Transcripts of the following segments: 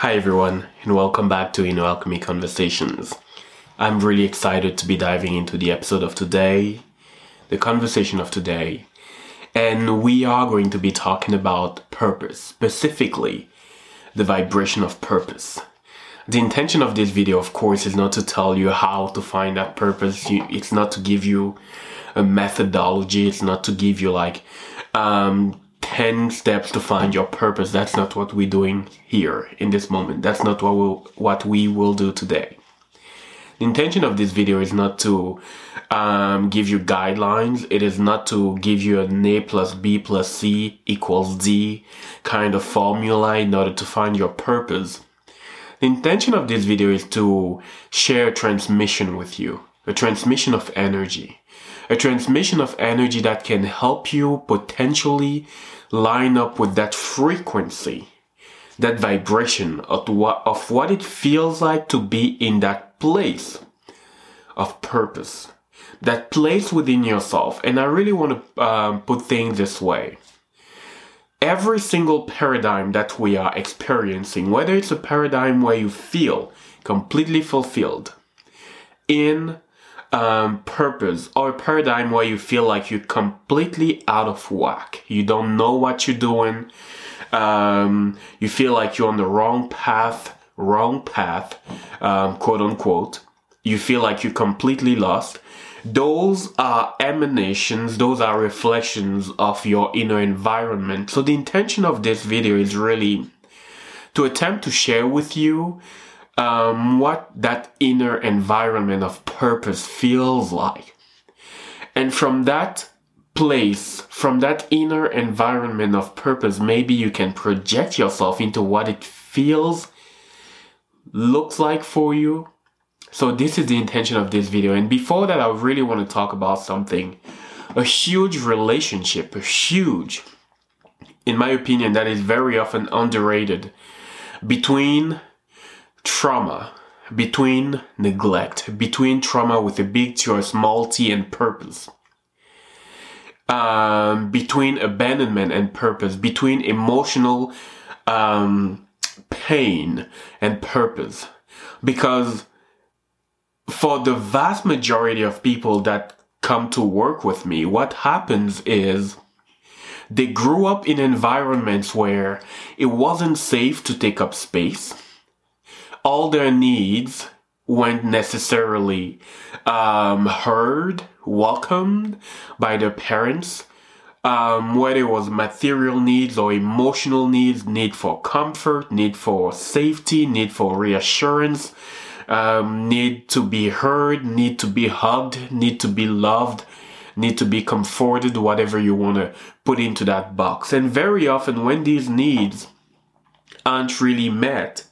Hi everyone, and welcome back to Inner Alchemy Conversations. I'm really excited to be diving into the episode of today, the conversation of today, and we are going to be talking about purpose, specifically the vibration of purpose. The intention of this video, of course, is not to tell you how to find that purpose. It's not to give you a methodology. It's not to give you like um, 10 steps to find your purpose. That's not what we're doing here in this moment. That's not what, we'll, what we will do today. The intention of this video is not to um, give you guidelines. It is not to give you an A plus B plus C equals D kind of formula in order to find your purpose. The intention of this video is to share transmission with you, a transmission of energy, a transmission of energy that can help you potentially line up with that frequency, that vibration of what, of what it feels like to be in that place of purpose, that place within yourself. And I really want to um, put things this way. Every single paradigm that we are experiencing, whether it's a paradigm where you feel completely fulfilled in um, purpose or paradigm where you feel like you're completely out of whack. You don't know what you're doing. Um, you feel like you're on the wrong path, wrong path, um, quote unquote. You feel like you're completely lost. Those are emanations, those are reflections of your inner environment. So the intention of this video is really to attempt to share with you um, what that inner environment of purpose feels like. And from that place, from that inner environment of purpose, maybe you can project yourself into what it feels, looks like for you. So this is the intention of this video. And before that, I really want to talk about something, a huge relationship, a huge, in my opinion, that is very often underrated between trauma, between neglect, between trauma with a big T or a small t and purpose, um, between abandonment and purpose, between emotional um, pain and purpose. Because for the vast majority of people that come to work with me, what happens is they grew up in environments where it wasn't safe to take up space all their needs weren't necessarily um, heard, welcomed by their parents, um, whether it was material needs or emotional needs, need for comfort, need for safety, need for reassurance, um, need to be heard, need to be hugged, need to be loved, need to be comforted, whatever you want to put into that box. And very often, when these needs aren't really met,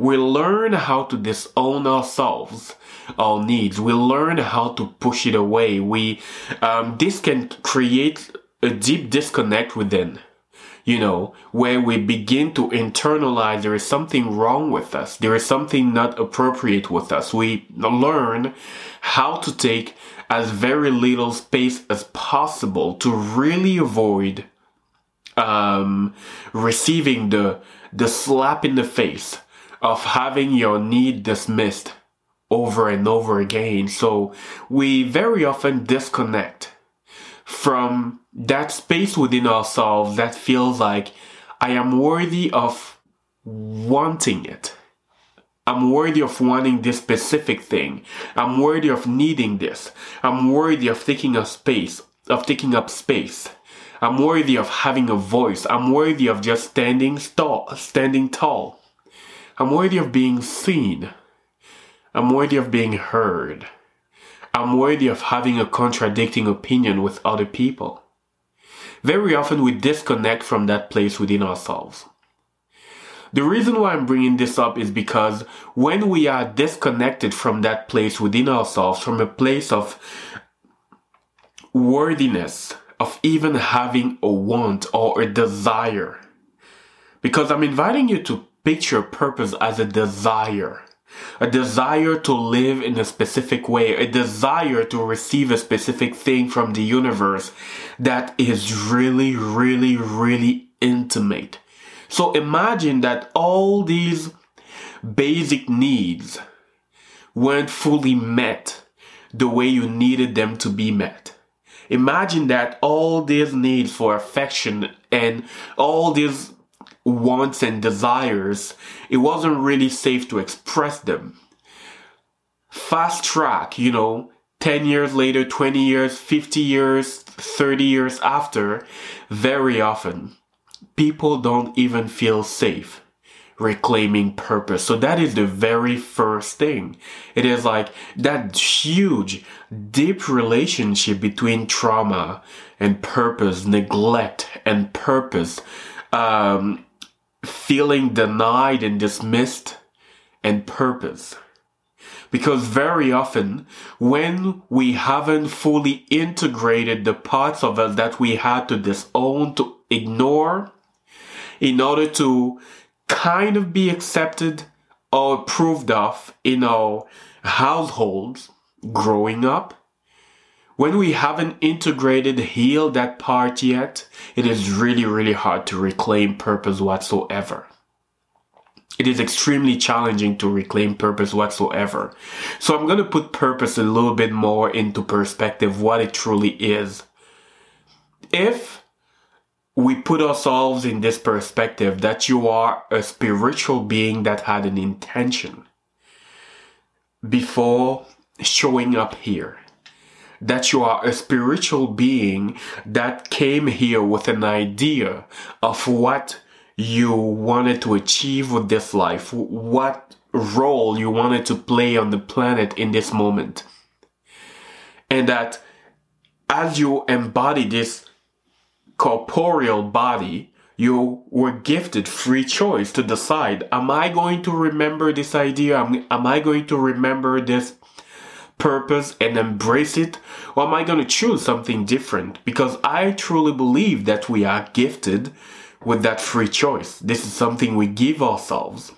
we learn how to disown ourselves our needs. We learn how to push it away. We um, this can create a deep disconnect within you know where we begin to internalize there is something wrong with us. There is something not appropriate with us. We learn how to take as very little space as possible to really avoid um, receiving the the slap in the face of having your need dismissed over and over again. So we very often disconnect from that space within ourselves that feels like I am worthy of wanting it. I'm worthy of wanting this specific thing. I'm worthy of needing this. I'm worthy of taking up space, of taking up space. I'm worthy of having a voice. I'm worthy of just standing tall, standing tall. I'm worthy of being seen. I'm worthy of being heard. I'm worthy of having a contradicting opinion with other people. Very often we disconnect from that place within ourselves. The reason why I'm bringing this up is because when we are disconnected from that place within ourselves, from a place of worthiness, of even having a want or a desire, because I'm inviting you to picture purpose as a desire. A desire to live in a specific way, a desire to receive a specific thing from the universe that is really, really, really intimate. So imagine that all these basic needs weren't fully met the way you needed them to be met. Imagine that all these needs for affection and all these wants and desires, it wasn't really safe to express them. Fast track, you know, 10 years later, 20 years, 50 years, 30 years after, very often, people don't even feel safe reclaiming purpose. So that is the very first thing. It is like that huge, deep relationship between trauma and purpose, neglect and purpose, um, feeling denied and dismissed and purpose. Because very often, when we haven't fully integrated the parts of us that we had to disown, to ignore, in order to kind of be accepted or approved of in our households growing up, when we haven't integrated, healed that part yet, it is really, really hard to reclaim purpose whatsoever. It is extremely challenging to reclaim purpose whatsoever. So I'm going to put purpose a little bit more into perspective, what it truly is. If we put ourselves in this perspective that you are a spiritual being that had an intention before showing up here, that you are a spiritual being that came here with an idea of what you wanted to achieve with this life, what role you wanted to play on the planet in this moment. And that as you embody this corporeal body, you were gifted free choice to decide, am I going to remember this idea? Am, am I going to remember this purpose and embrace it? Or am I going to choose something different? Because I truly believe that we are gifted with that free choice. This is something we give ourselves.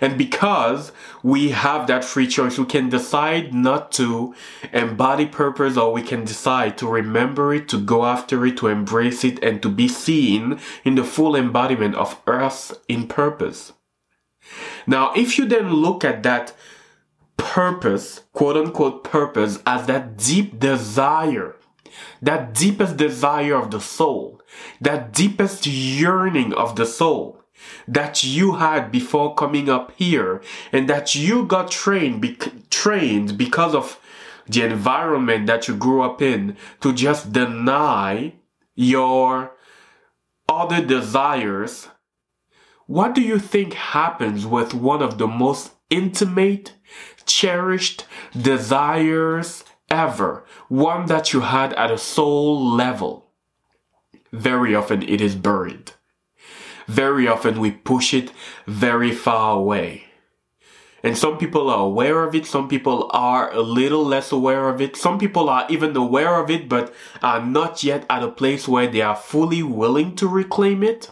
And because we have that free choice, we can decide not to embody purpose or we can decide to remember it, to go after it, to embrace it, and to be seen in the full embodiment of us in purpose. Now, if you then look at that purpose, quote unquote purpose, as that deep desire, that deepest desire of the soul, that deepest yearning of the soul, that you had before coming up here and that you got trained be- trained because of the environment that you grew up in to just deny your other desires what do you think happens with one of the most intimate cherished desires ever one that you had at a soul level very often it is buried very often we push it very far away. And some people are aware of it, some people are a little less aware of it, some people are even aware of it but are not yet at a place where they are fully willing to reclaim it.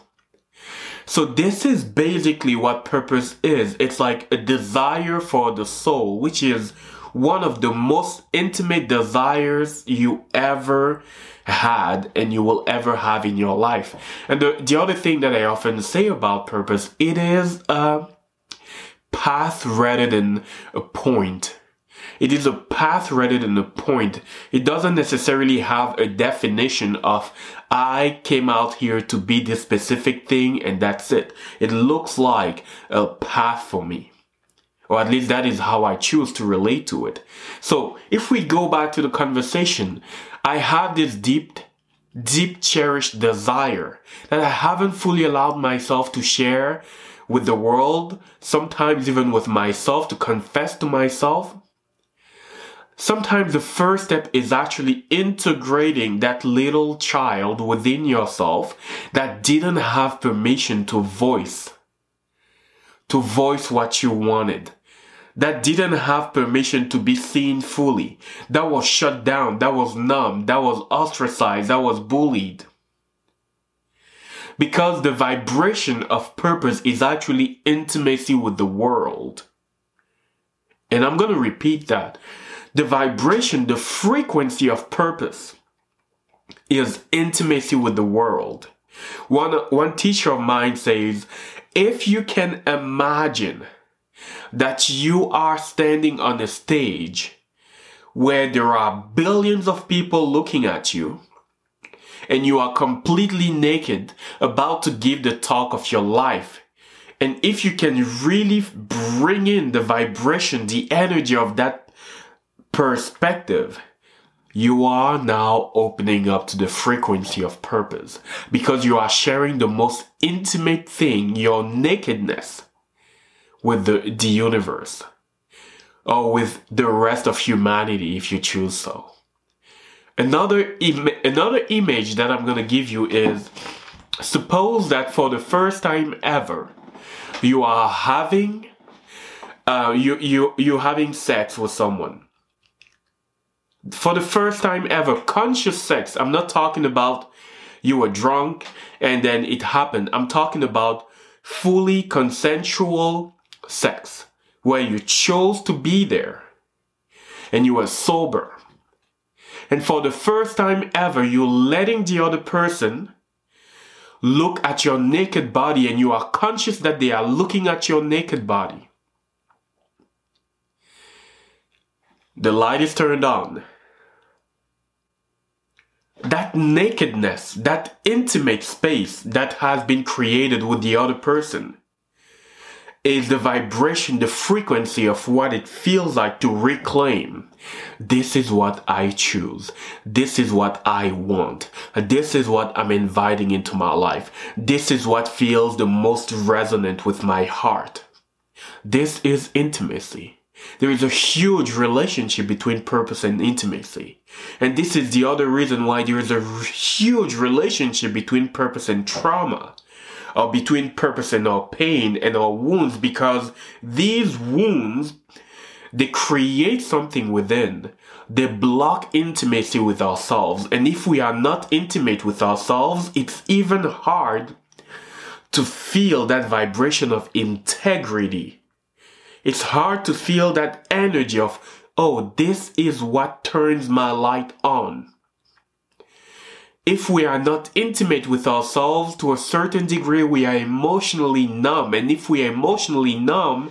So this is basically what purpose is. It's like a desire for the soul, which is one of the most intimate desires you ever had and you will ever have in your life. And the, the other thing that I often say about purpose, it is a path rather than a point. It is a path rather than a point. It doesn't necessarily have a definition of, I came out here to be this specific thing and that's it. It looks like a path for me. Or at least that is how I choose to relate to it. So if we go back to the conversation, I have this deep, deep cherished desire that I haven't fully allowed myself to share with the world, sometimes even with myself, to confess to myself. Sometimes the first step is actually integrating that little child within yourself that didn't have permission to voice, to voice what you wanted that didn't have permission to be seen fully, that was shut down, that was numb, that was ostracized, that was bullied. Because the vibration of purpose is actually intimacy with the world. And I'm going to repeat that. The vibration, the frequency of purpose is intimacy with the world. One, one teacher of mine says, If you can imagine that you are standing on a stage where there are billions of people looking at you and you are completely naked about to give the talk of your life. And if you can really bring in the vibration, the energy of that perspective, you are now opening up to the frequency of purpose. Because you are sharing the most intimate thing, your nakedness, with the, the universe. Or with the rest of humanity if you choose so. Another, another image that I'm going to give you is suppose that for the first time ever, you are having, uh, you, you, you're having sex with someone for the first time ever, conscious sex. I'm not talking about you were drunk and then it happened. I'm talking about fully consensual sex where you chose to be there and you were sober. And for the first time ever, you're letting the other person look at your naked body and you are conscious that they are looking at your naked body. The light is turned on. That nakedness, that intimate space that has been created with the other person is the vibration, the frequency of what it feels like to reclaim. This is what I choose. This is what I want. This is what I'm inviting into my life. This is what feels the most resonant with my heart. This is intimacy. There is a huge relationship between purpose and intimacy. And this is the other reason why there is a huge relationship between purpose and trauma or between purpose and our pain and our wounds because these wounds they create something within. They block intimacy with ourselves. And if we are not intimate with ourselves it's even hard to feel that vibration of integrity it's hard to feel that energy of oh this is what turns my light on if we are not intimate with ourselves to a certain degree, we are emotionally numb. And if we are emotionally numb,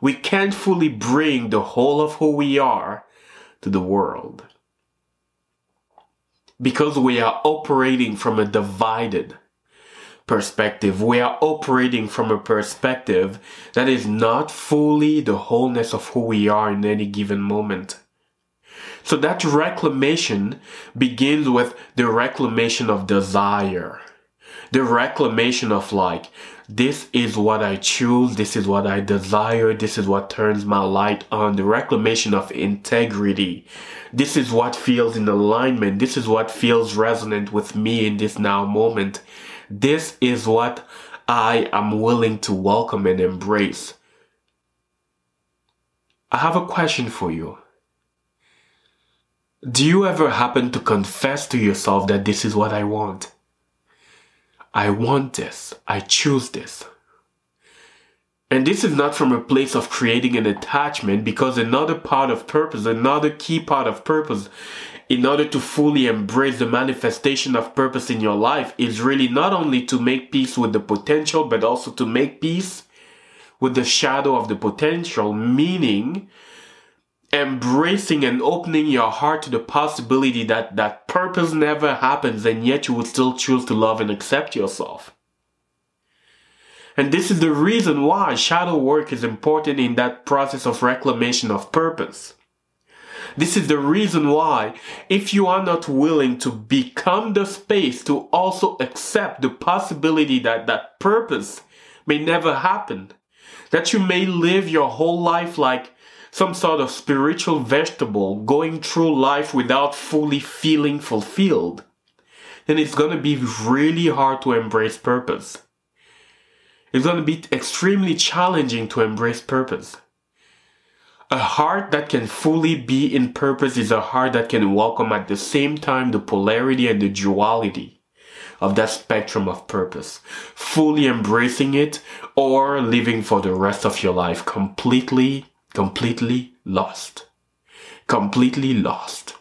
we can't fully bring the whole of who we are to the world. Because we are operating from a divided perspective. We are operating from a perspective that is not fully the wholeness of who we are in any given moment. So that reclamation begins with the reclamation of desire. The reclamation of like, this is what I choose, this is what I desire, this is what turns my light on. The reclamation of integrity. This is what feels in alignment. This is what feels resonant with me in this now moment. This is what I am willing to welcome and embrace. I have a question for you. Do you ever happen to confess to yourself that this is what I want? I want this. I choose this. And this is not from a place of creating an attachment because another part of purpose, another key part of purpose, in order to fully embrace the manifestation of purpose in your life is really not only to make peace with the potential, but also to make peace with the shadow of the potential, meaning embracing and opening your heart to the possibility that that purpose never happens and yet you would still choose to love and accept yourself. And this is the reason why shadow work is important in that process of reclamation of purpose. This is the reason why, if you are not willing to become the space to also accept the possibility that that purpose may never happen, that you may live your whole life like some sort of spiritual vegetable going through life without fully feeling fulfilled, then it's going to be really hard to embrace purpose. It's going to be extremely challenging to embrace purpose. A heart that can fully be in purpose is a heart that can welcome at the same time the polarity and the duality of that spectrum of purpose, fully embracing it or living for the rest of your life completely completely lost. Completely lost.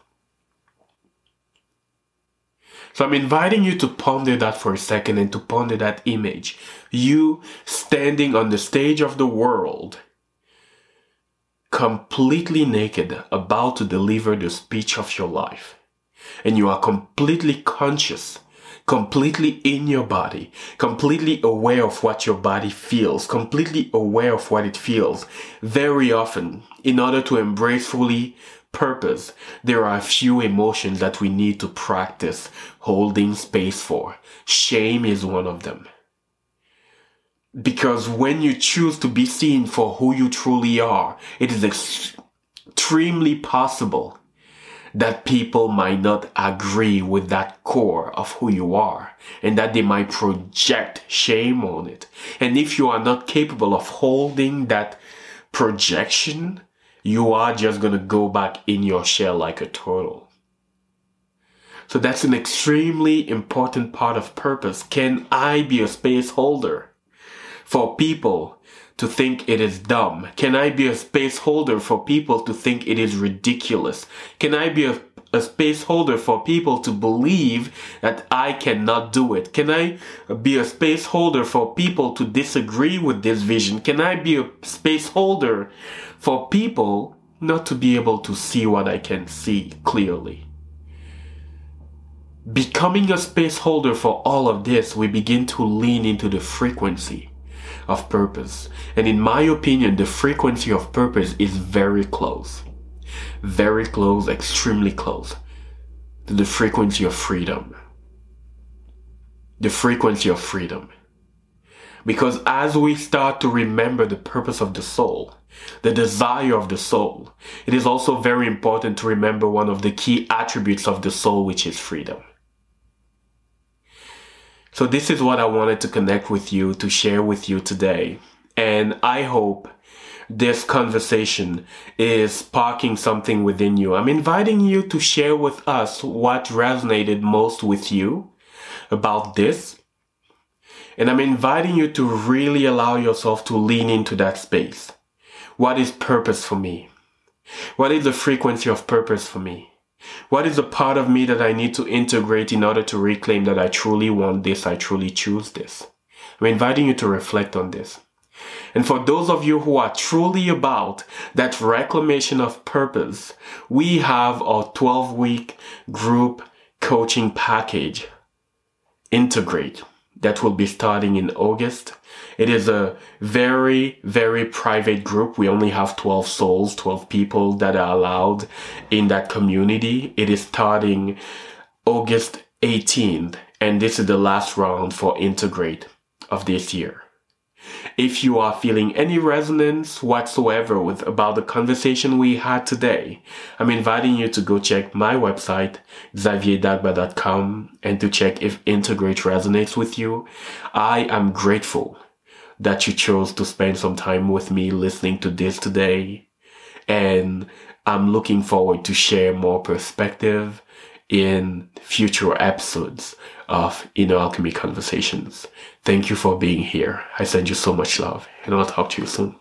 So I'm inviting you to ponder that for a second and to ponder that image. You standing on the stage of the world, completely naked, about to deliver the speech of your life. And you are completely conscious completely in your body, completely aware of what your body feels, completely aware of what it feels. Very often, in order to embrace fully purpose, there are a few emotions that we need to practice holding space for. Shame is one of them. Because when you choose to be seen for who you truly are, it is extremely possible that people might not agree with that core of who you are and that they might project shame on it. And if you are not capable of holding that projection, you are just going to go back in your shell like a turtle. So that's an extremely important part of purpose. Can I be a space holder for people to think it is dumb? Can I be a space holder for people to think it is ridiculous? Can I be a, a space holder for people to believe that I cannot do it? Can I be a space holder for people to disagree with this vision? Can I be a space holder for people not to be able to see what I can see clearly? Becoming a space holder for all of this, we begin to lean into the frequency of purpose. And in my opinion, the frequency of purpose is very close. Very close, extremely close to the frequency of freedom. The frequency of freedom. Because as we start to remember the purpose of the soul, the desire of the soul, it is also very important to remember one of the key attributes of the soul, which is freedom. So this is what I wanted to connect with you, to share with you today. And I hope this conversation is sparking something within you. I'm inviting you to share with us what resonated most with you about this. And I'm inviting you to really allow yourself to lean into that space. What is purpose for me? What is the frequency of purpose for me? What is the part of me that I need to integrate in order to reclaim that I truly want this, I truly choose this? I'm inviting you to reflect on this. And for those of you who are truly about that reclamation of purpose, we have our 12 week group coaching package, Integrate that will be starting in August. It is a very, very private group. We only have 12 souls, 12 people that are allowed in that community. It is starting August 18th, and this is the last round for Integrate of this year. If you are feeling any resonance whatsoever with about the conversation we had today, I'm inviting you to go check my website, xavierdagba.com, and to check if Integrate resonates with you. I am grateful that you chose to spend some time with me listening to this today. And I'm looking forward to share more perspective in future episodes of Inner Alchemy Conversations. Thank you for being here. I send you so much love and I'll talk to you soon.